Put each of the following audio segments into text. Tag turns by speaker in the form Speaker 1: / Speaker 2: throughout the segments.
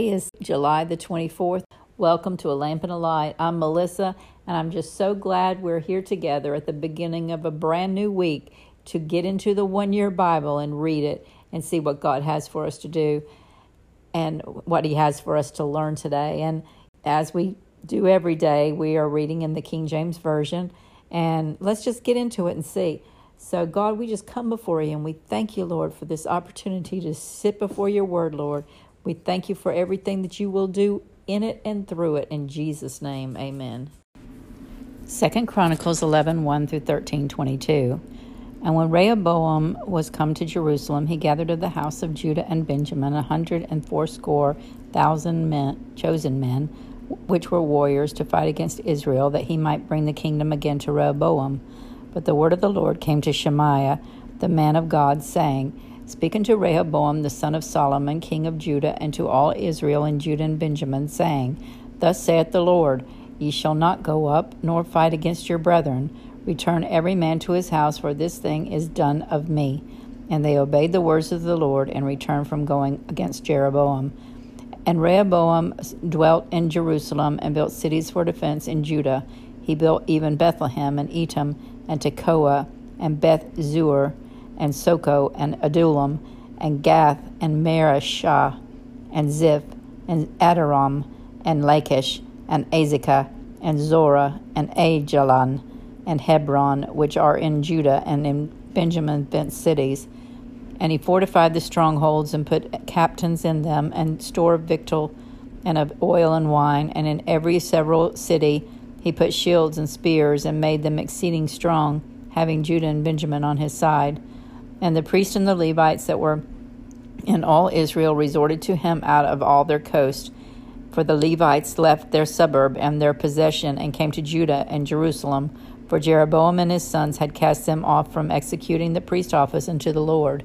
Speaker 1: Today is July the 24th. Welcome to A Lamp and a Light. I'm Melissa, and I'm just so glad we're here together at the beginning of a brand new week to get into the one year Bible and read it and see what God has for us to do and what He has for us to learn today. And as we do every day, we are reading in the King James Version, and let's just get into it and see. So, God, we just come before you and we thank you, Lord, for this opportunity to sit before your word, Lord. We thank you for everything that you will do in it and through it. In Jesus' name, amen. Second Chronicles 11 1 through 13 22. And when Rehoboam was come to Jerusalem, he gathered of the house of Judah and Benjamin a hundred and fourscore thousand men, chosen men, which were warriors to fight against Israel, that he might bring the kingdom again to Rehoboam. But the word of the Lord came to Shemaiah, the man of God, saying, Speak to Rehoboam the son of Solomon, king of Judah, and to all Israel and Judah and Benjamin, saying, Thus saith the Lord, Ye shall not go up, nor fight against your brethren. Return every man to his house, for this thing is done of me. And they obeyed the words of the Lord, and returned from going against Jeroboam. And Rehoboam dwelt in Jerusalem, and built cities for defense in Judah. He built even Bethlehem, and Etam, and Tekoa, and Beth Zur, and Shoco, and Adullam, and Gath, and Mareshah, and Ziph, and Adoraim, and Lachish, and Azekah, and Zorah, and Aijalon, and Hebron, which are in Judah and in Benjamin bent cities. And he fortified the strongholds and put captains in them, and store of victual, and of oil and wine, and in every several city he put shields and spears, and made them exceeding strong, having Judah and Benjamin on his side. And the priests and the Levites that were in all Israel resorted to him out of all their coast. For the Levites left their suburb and their possession and came to Judah and Jerusalem. For Jeroboam and his sons had cast them off from executing the priest office unto the Lord.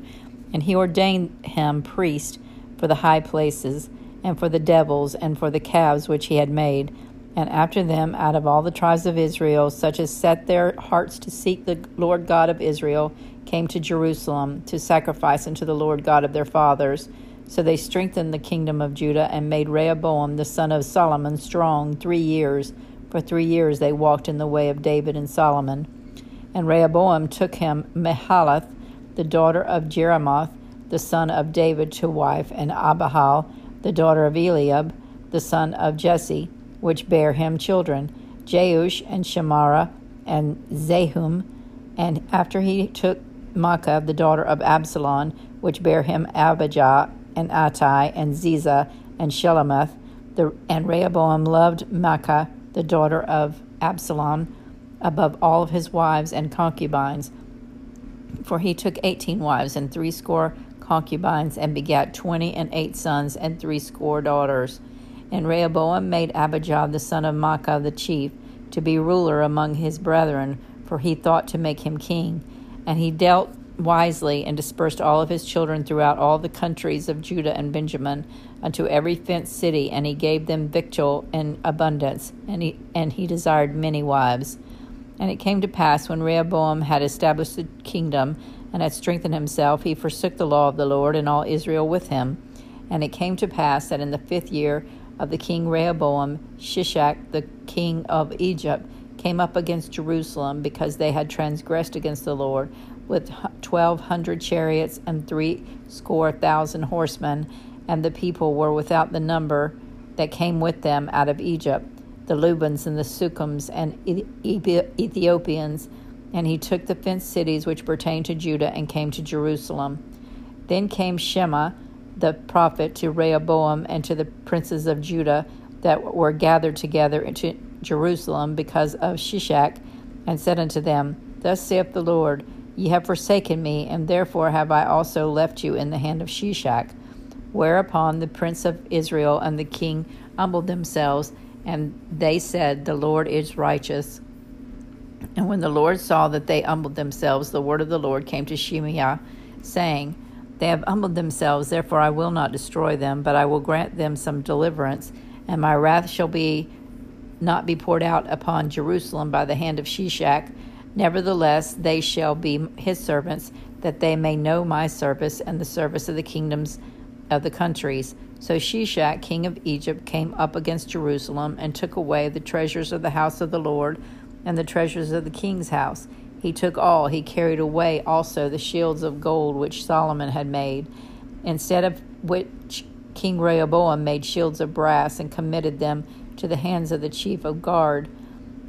Speaker 1: And he ordained him priest for the high places, and for the devils, and for the calves which he had made and after them out of all the tribes of Israel, such as set their hearts to seek the Lord God of Israel, came to Jerusalem to sacrifice unto the Lord God of their fathers. So they strengthened the kingdom of Judah and made Rehoboam the son of Solomon strong three years. For three years they walked in the way of David and Solomon. And Rehoboam took him Mahalath, the daughter of Jerimoth, the son of David, to wife, and Abihail, the daughter of Eliab, the son of Jesse which bare him children, Jeush and Shamariah and Zaham. And after he took Maachah, the daughter of Absalom, which bare him Abijah and Attai and Ziza and Shelomith. The, and Rehoboam loved Maachah, the daughter of Absalom, above all of his wives and concubines. For he took eighteen wives and threescore concubines, and begat twenty and eight sons and threescore daughters. And Rehoboam made Abijah the son of Maachah the chief to be ruler among his brethren, for he thought to make him king. And he dealt wisely and dispersed all of his children throughout all the countries of Judah and Benjamin unto every fenced city, and he gave them victual in abundance, and he, and he desired many wives. And it came to pass when Rehoboam had established the kingdom and had strengthened himself, he forsook the law of the Lord and all Israel with him. And it came to pass that in the fifth year of the king Rehoboam, Shishak, the king of Egypt, came up against Jerusalem because they had transgressed against the Lord with twelve hundred chariots and three score thousand horsemen, and the people were without the number that came with them out of Egypt, the Lubims and the Sukkiims and Ethiopians. And he took the fenced cities which pertained to Judah and came to Jerusalem. Then came Shemaiah the prophet to Rehoboam and to the princes of Judah that were gathered together into Jerusalem because of Shishak, and said unto them, Thus saith the Lord, Ye have forsaken me, and therefore have I also left you in the hand of Shishak. Whereupon the prince of Israel and the king humbled themselves, and they said, The Lord is righteous. And when the Lord saw that they humbled themselves, the word of the Lord came to Shemaiah, saying, they have humbled themselves, therefore I will not destroy them, but I will grant them some deliverance, and my wrath shall be not be poured out upon Jerusalem by the hand of Shishak. Nevertheless, they shall be his servants, that they may know my service and the service of the kingdoms of the countries. So Shishak, king of Egypt, came up against Jerusalem and took away the treasures of the house of the Lord and the treasures of the king's house. He took all. He carried away also the shields of gold which Solomon had made, instead of which King Rehoboam made shields of brass and committed them to the hands of the chief of guard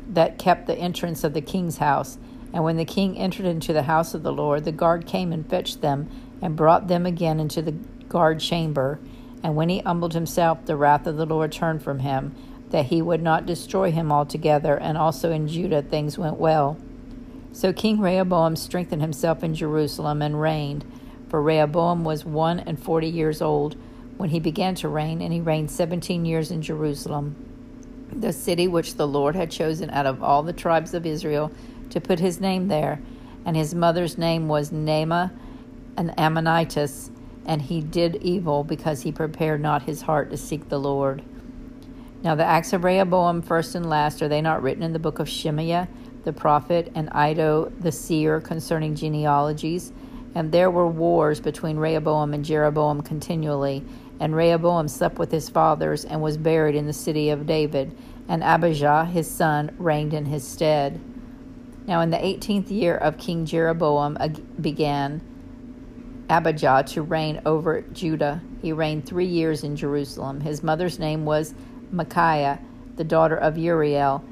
Speaker 1: that kept the entrance of the king's house. And when the king entered into the house of the Lord, the guard came and fetched them and brought them again into the guard chamber. And when he humbled himself, the wrath of the Lord turned from him, that he would not destroy him altogether. And also in Judah things went well. So King Rehoboam strengthened himself in Jerusalem and reigned. For Rehoboam was one and forty years old when he began to reign, and he reigned seventeen years in Jerusalem, the city which the Lord had chosen out of all the tribes of Israel to put his name there. And his mother's name was Naamah, an Ammonitess, and he did evil because he prepared not his heart to seek the Lord. Now the acts of Rehoboam, first and last, are they not written in the book of Shemaiah the prophet and Iddo the seer concerning genealogies? And there were wars between Rehoboam and Jeroboam continually. And Rehoboam slept with his fathers and was buried in the city of David. And Abijah his son reigned in his stead. Now in the eighteenth year of King Jeroboam began Abijah to reign over Judah. He reigned three years in Jerusalem. His mother's name was Michaiah, the daughter of Uriel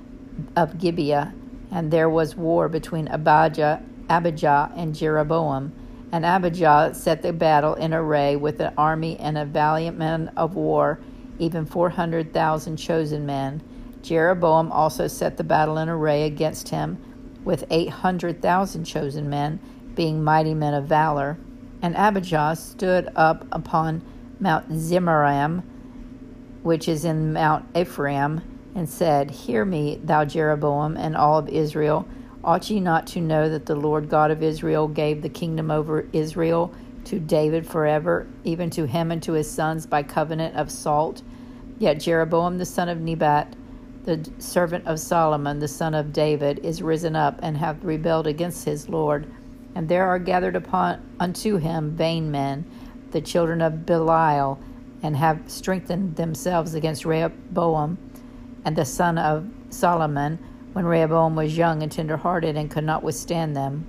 Speaker 1: of Gibeah. And there was war between Abijah, Abijah and Jeroboam. And Abijah set the battle in array with an army and a valiant men of war, even four hundred thousand chosen men. Jeroboam also set the battle in array against him with eight hundred thousand chosen men, being mighty men of valor. And Abijah stood up upon Mount Zemaraim, which is in Mount Ephraim, and said, Hear me, thou Jeroboam, and all of Israel. Ought ye not to know that the Lord God of Israel gave the kingdom over Israel to David forever, even to him and to his sons by covenant of salt? Yet Jeroboam the son of Nebat, the servant of Solomon the son of David, is risen up and hath rebelled against his Lord and there are gathered upon unto him vain men, the children of Belial, and have strengthened themselves against Rehoboam and the son of Solomon, when Rehoboam was young and tender hearted and could not withstand them.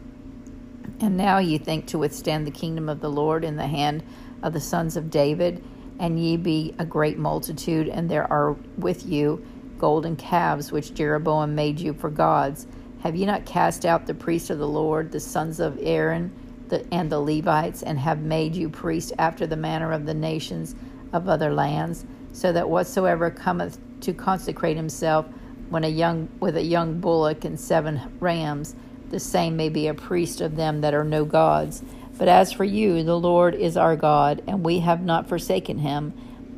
Speaker 1: And now ye think to withstand the kingdom of the Lord in the hand of the sons of David, and ye be a great multitude, and there are with you golden calves which Jeroboam made you for gods have ye not cast out the priests of the Lord, the sons of Aaron, the, and the Levites, and have made you priests after the manner of the nations of other lands, so that whatsoever cometh to consecrate himself when a young with a young bullock and seven rams, the same may be a priest of them that are no gods. But as for you, the Lord is our God, and we have not forsaken him.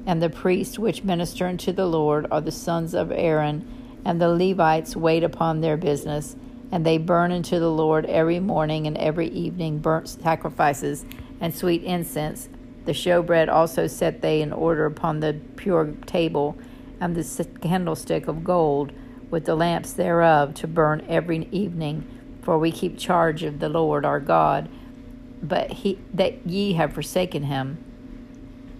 Speaker 1: And the priests which minister unto the Lord are the sons of Aaron and the Levites wait upon their business, and they burn unto the Lord every morning and every evening burnt sacrifices and sweet incense. The showbread also set they in order upon the pure table, and the candlestick of gold, with the lamps thereof, to burn every evening. For we keep charge of the Lord our God. But he that ye have forsaken him.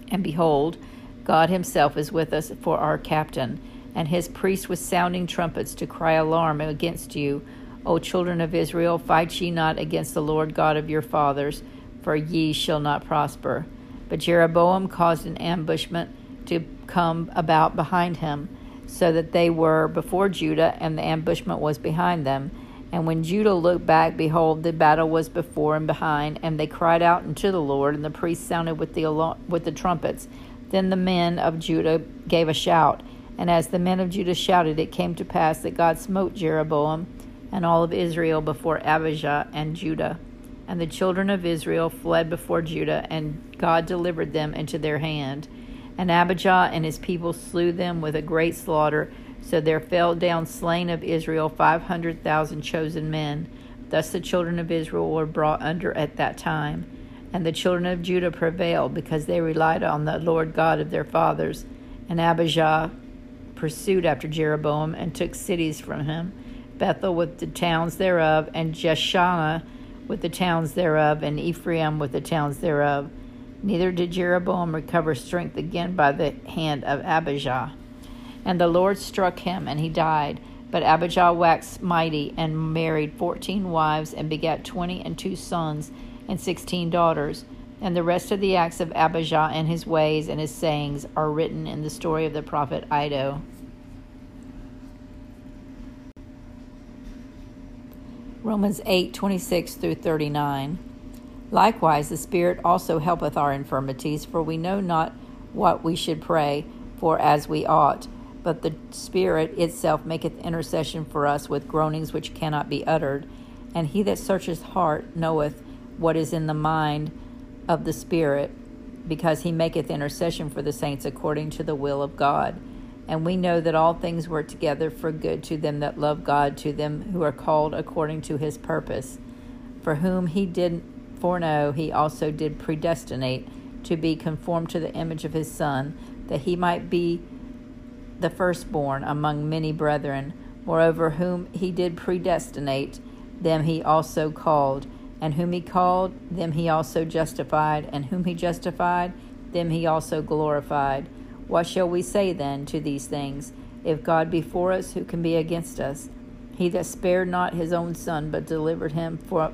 Speaker 1: And behold, God himself is with us for our captain and his priests with sounding trumpets to cry alarm against you. O children of Israel, fight ye not against the Lord God of your fathers, for ye shall not prosper. But Jeroboam caused an ambushment to come about behind him, so that they were before Judah, and the ambushment was behind them. And when Judah looked back, behold, the battle was before and behind, and they cried out unto the Lord, and the priests sounded with the with the trumpets. Then the men of Judah gave a shout, and as the men of Judah shouted, it came to pass that God smote Jeroboam and all of Israel before Abijah and Judah. And the children of Israel fled before Judah, and God delivered them into their hand. And Abijah and his people slew them with a great slaughter, so there fell down slain of Israel five hundred thousand chosen men. Thus the children of Israel were brought under at that time. And the children of Judah prevailed, because they relied on the Lord God of their fathers. And Abijah pursued after Jeroboam and took cities from him Bethel with the towns thereof, and Jeshanah with the towns thereof, and Ephraim with the towns thereof. Neither did Jeroboam recover strength again by the hand of Abijah. And the Lord struck him, and he died. But Abijah waxed mighty, and married fourteen wives, and begat twenty and two sons, and sixteen daughters. And the rest of the acts of Abijah and his ways and his sayings are written in the story of the prophet Iddo. Romans 8 26 through 39. Likewise, the Spirit also helpeth our infirmities, for we know not what we should pray for as we ought. But the Spirit itself maketh intercession for us with groanings which cannot be uttered. And he that searcheth heart knoweth what is in the mind of the Spirit, because he maketh intercession for the saints according to the will of God. And we know that all things work together for good to them that love God, to them who are called according to his purpose, for whom he did foreknow, he also did predestinate to be conformed to the image of his Son, that he might be the firstborn among many brethren. Moreover, whom he did predestinate, them he also called. And whom he called, them he also justified. And whom he justified, them he also glorified. What shall we say then to these things? If God be for us, who can be against us? He that spared not his own Son, but delivered him for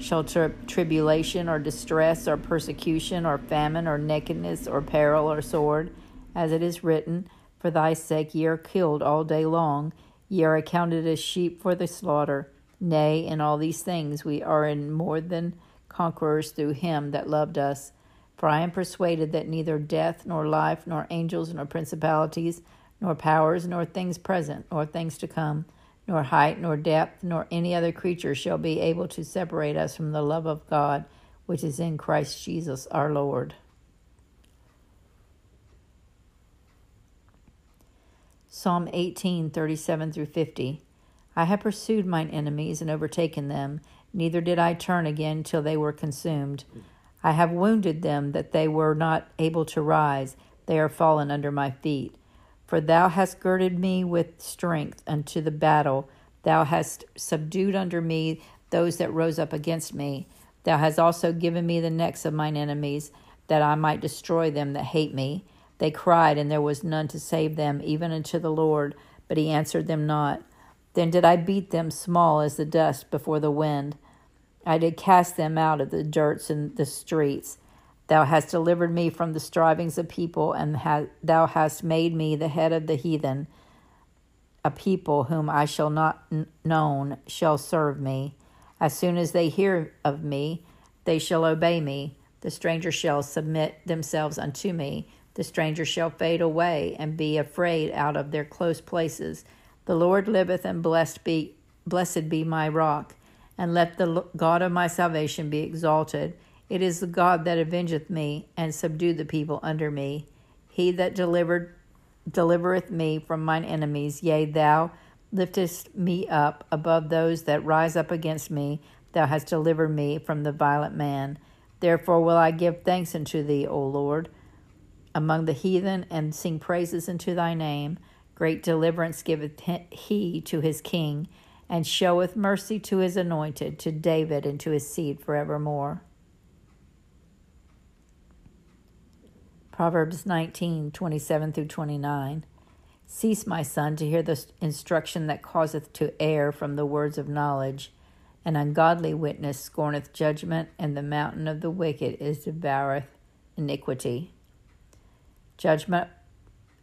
Speaker 1: Shall tri- tribulation or distress or persecution or famine or nakedness or peril or sword, as it is written, For thy sake ye are killed all day long, ye are accounted as sheep for the slaughter. Nay, in all these things we are in more than conquerors through him that loved us. For I am persuaded that neither death, nor life, nor angels, nor principalities, nor powers, nor things present, nor things to come nor height, nor depth, nor any other creature shall be able to separate us from the love of God which is in Christ Jesus our Lord. Psalm 18, 37 through 50. I have pursued mine enemies and overtaken them, neither did I turn again till they were consumed. I have wounded them that they were not able to rise, they are fallen under my feet. For thou hast girded me with strength unto the battle. Thou hast subdued under me those that rose up against me. Thou hast also given me the necks of mine enemies, that I might destroy them that hate me. They cried, and there was none to save them, even unto the Lord, but he answered them not. Then did I beat them small as the dust before the wind. I did cast them out of the dirts in the streets. Thou hast delivered me from the strivings of people, and ha- thou hast made me the head of the heathen. A people whom I shall not n- known shall serve me. As soon as they hear of me, they shall obey me. The stranger shall submit themselves unto me. The stranger shall fade away and be afraid out of their close places. The Lord liveth, and blessed be blessed be my rock, and let the God of my salvation be exalted. It is the God that avengeth me and subdued the people under me. He that delivered delivereth me from mine enemies. Yea, thou liftest me up above those that rise up against me. Thou hast delivered me from the violent man. Therefore will I give thanks unto thee, O Lord, among the heathen, and sing praises unto thy name. Great deliverance giveth he to his king, and showeth mercy to his anointed, to David and to his seed forevermore. Proverbs 19, 27 through 29. Cease, my son, to hear the instruction that causeth to err from the words of knowledge. An ungodly witness scorneth judgment, and the mountain of the wicked is devoureth iniquity. Judgment,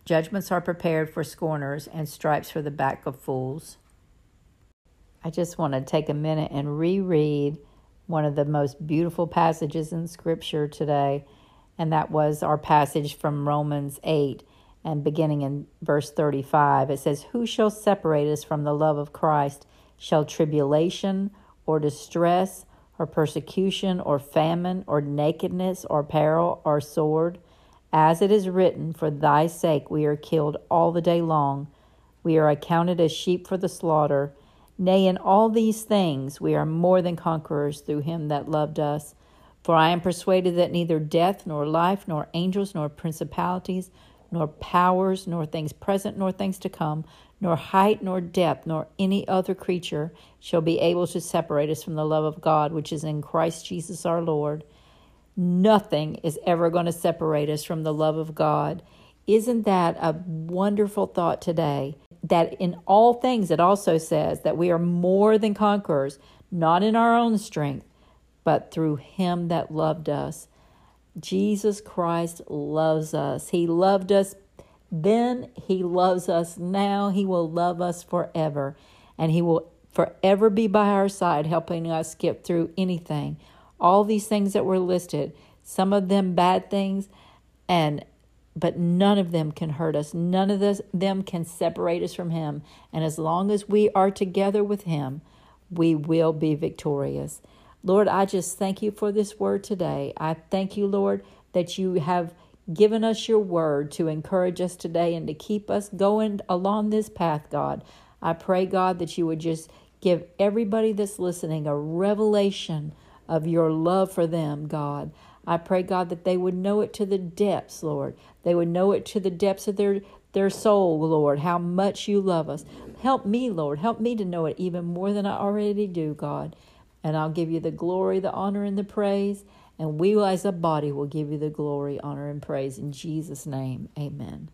Speaker 1: judgments are prepared for scorners, and stripes for the back of fools. I just want to take a minute and reread one of the most beautiful passages in Scripture today and that was our passage from Romans 8 and beginning in verse 35. It says, Who shall separate us from the love of Christ? Shall tribulation or distress or persecution or famine or nakedness or peril or sword? As it is written, For thy sake we are killed all the day long. We are accounted as sheep for the slaughter. Nay, in all these things we are more than conquerors through him that loved us. For I am persuaded that neither death, nor life, nor angels, nor principalities, nor powers, nor things present, nor things to come, nor height, nor depth, nor any other creature shall be able to separate us from the love of God which is in Christ Jesus our Lord. Nothing is ever going to separate us from the love of God. Isn't that a wonderful thought today? That in all things, it also says that we are more than conquerors, not in our own strength, but through Him that loved us. Jesus Christ loves us. He loved us then, He loves us now. He will love us forever. And He will forever be by our side, helping us get through anything. All these things that were listed, some of them bad things, and but none of them can hurt us. None of this, them can separate us from Him. And as long as we are together with Him, we will be victorious. Lord, I just thank you for this word today. I thank you, Lord, that you have given us your word to encourage us today and to keep us going along this path, God. I pray, God, that you would just give everybody that's listening a revelation of your love for them, God. I pray, God, that they would know it to the depths, Lord. They would know it to the depths of their, their soul, Lord, how much you love us. Help me, Lord. Help me to know it even more than I already do, God. And I'll give you the glory, the honor, and the praise. And we, as a body, will give you the glory, honor, and praise. In Jesus' name, amen.